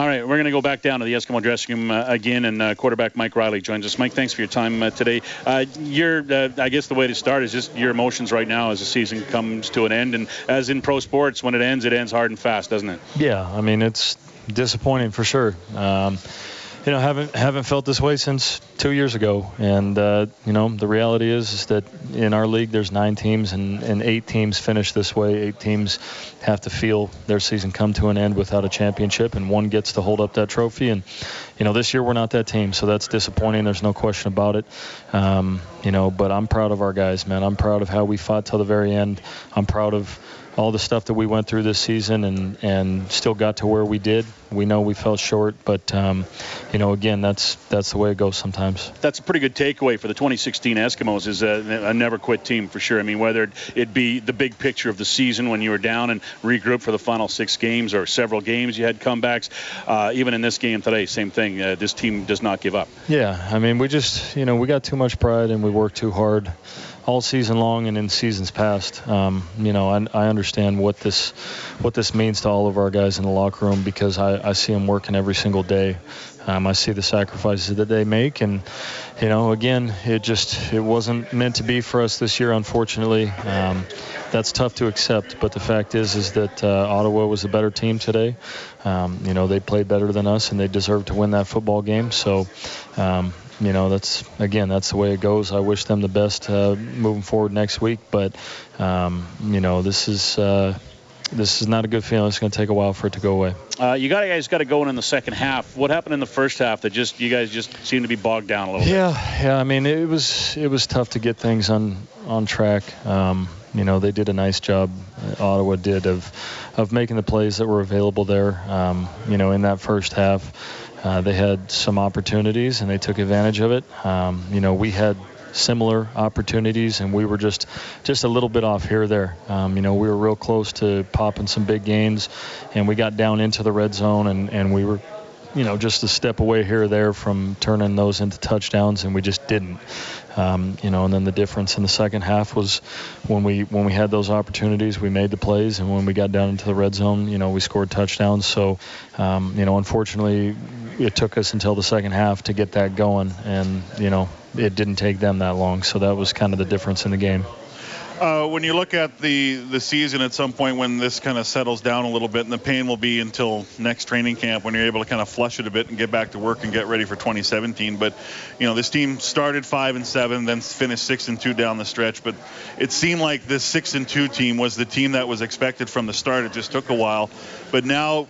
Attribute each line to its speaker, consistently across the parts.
Speaker 1: All right, we're going to go back down to the Eskimo dressing room uh, again, and uh, quarterback Mike Reilly joins us. Mike, thanks for your time uh, today. Uh, your, uh, I guess the way to start is just your emotions right now as the season comes to an end, and as in pro sports, when it ends, it ends hard and fast, doesn't it?
Speaker 2: Yeah, I mean it's disappointing for sure. Um, you know, haven't haven't felt this way since two years ago. And uh, you know, the reality is, is that in our league, there's nine teams, and, and eight teams finish this way. Eight teams have to feel their season come to an end without a championship, and one gets to hold up that trophy. And you know, this year we're not that team, so that's disappointing. There's no question about it. Um, you know, but I'm proud of our guys, man. I'm proud of how we fought till the very end. I'm proud of all the stuff that we went through this season and and still got to where we did. We know we fell short, but um, you know, again, that's that's the way it goes sometimes.
Speaker 1: That's a pretty good takeaway for the 2016 Eskimos is a, a never quit team for sure. I mean, whether it be the big picture of the season when you were down and regroup for the final six games or several games you had comebacks, uh, even in this game today, same thing. Uh, this team does not give up.
Speaker 2: Yeah, I mean, we just you know we got too much pride and we work too hard all season long and in seasons past. Um, you know, I, I, understand what this what this means to all of our guys in the locker room because I, I see them working every single day. Um, I see the sacrifices that they make, and you know, again, it just it wasn't meant to be for us this year, unfortunately. Um, that's tough to accept, but the fact is, is that uh, Ottawa was a better team today. Um, you know, they played better than us, and they deserved to win that football game. So, um, you know, that's again, that's the way it goes. I wish them the best uh, moving forward next week, but um, you know, this is. Uh, this is not a good feeling. It's going to take a while for it to go away.
Speaker 1: Uh, you got guys got to go in in the second half. What happened in the first half that just you guys just seem to be bogged down a little
Speaker 2: yeah,
Speaker 1: bit?
Speaker 2: Yeah, I mean it was it was tough to get things on on track. Um, you know they did a nice job. Ottawa did of of making the plays that were available there. Um, you know in that first half. Uh, they had some opportunities and they took advantage of it. Um, you know, we had similar opportunities and we were just just a little bit off here or there. Um, you know, we were real close to popping some big gains and we got down into the red zone and, and we were you know, just a step away here or there from turning those into touchdowns, and we just didn't. Um, you know, and then the difference in the second half was when we when we had those opportunities, we made the plays, and when we got down into the red zone, you know, we scored touchdowns. So, um, you know, unfortunately, it took us until the second half to get that going, and you know, it didn't take them that long. So that was kind of the difference in the game.
Speaker 3: Uh, when you look at the the season at some point when this kind of settles down a little bit, and the pain will be until next training camp when you're able to kind of flush it a bit and get back to work and get ready for 2017. But you know, this team started five and seven, then finished six and two down the stretch. But it seemed like this six and two team was the team that was expected from the start. It just took a while, but now,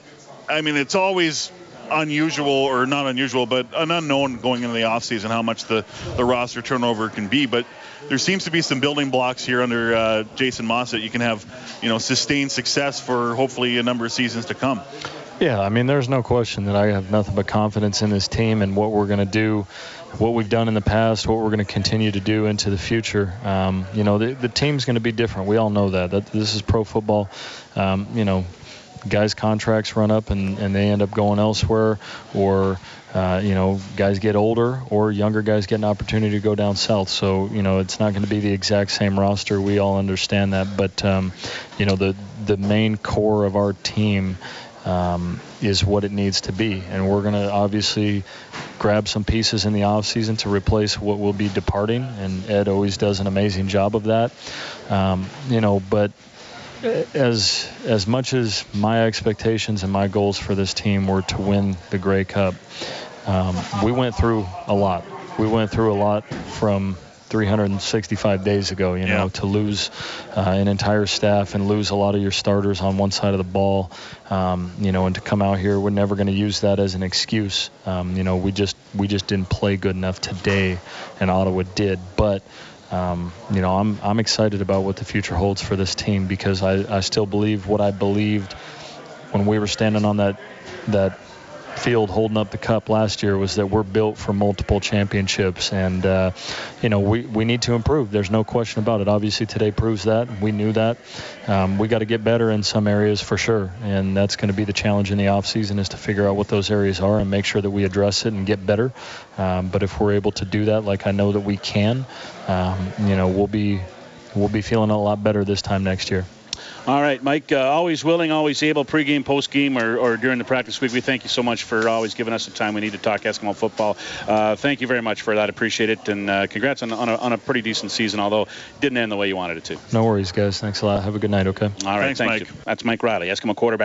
Speaker 3: I mean, it's always unusual or not unusual, but an unknown going into the offseason how much the, the roster turnover can be. But there seems to be some building blocks here under uh, Jason Maas that you can have, you know, sustained success for hopefully a number of seasons to come.
Speaker 2: Yeah, I mean, there's no question that I have nothing but confidence in this team and what we're going to do, what we've done in the past, what we're going to continue to do into the future. Um, you know, the, the team's going to be different. We all know that. that this is pro football. Um, you know, guys' contracts run up and, and they end up going elsewhere, or uh, you know, guys get older, or younger guys get an opportunity to go down south. So you know, it's not going to be the exact same roster. We all understand that, but um, you know, the the main core of our team. Um, is what it needs to be. And we're going to obviously grab some pieces in the offseason to replace what will be departing. And Ed always does an amazing job of that. Um, you know, but as as much as my expectations and my goals for this team were to win the Grey Cup, um, we went through a lot. We went through a lot from 365 days ago, you know, yeah. to lose uh, an entire staff and lose a lot of your starters on one side of the ball, um, you know, and to come out here, we're never going to use that as an excuse. Um, you know, we just we just didn't play good enough today, and Ottawa did, but um, you know, I'm I'm excited about what the future holds for this team because I, I still believe what I believed when we were standing on that that field holding up the cup last year was that we're built for multiple championships, and uh, you know we, we need to improve. There's no question about it. Obviously, today proves that. We knew that. Um, we got to get better in some areas for sure, and that's going to be the challenge in the offseason is to figure out what those areas are and make sure that we address it and get better. Um, but if we're able to do that, like I know that we can, um, you know, we'll be we'll be feeling a lot better this time next year.
Speaker 1: All right, Mike. Uh, always willing, always able, pregame, postgame, or, or during the practice week. We thank you so much for always giving us the time we need to talk Eskimo football. Uh, thank you very much for that. Appreciate it, and uh, congrats on, on, a, on, a, pretty decent season, although it didn't end the way you wanted it to.
Speaker 2: No worries, guys. Thanks a lot. Have a good night. Okay.
Speaker 1: All right.
Speaker 3: Thanks,
Speaker 1: thank
Speaker 3: Mike.
Speaker 1: You. That's Mike Reilly, Eskimo quarterback.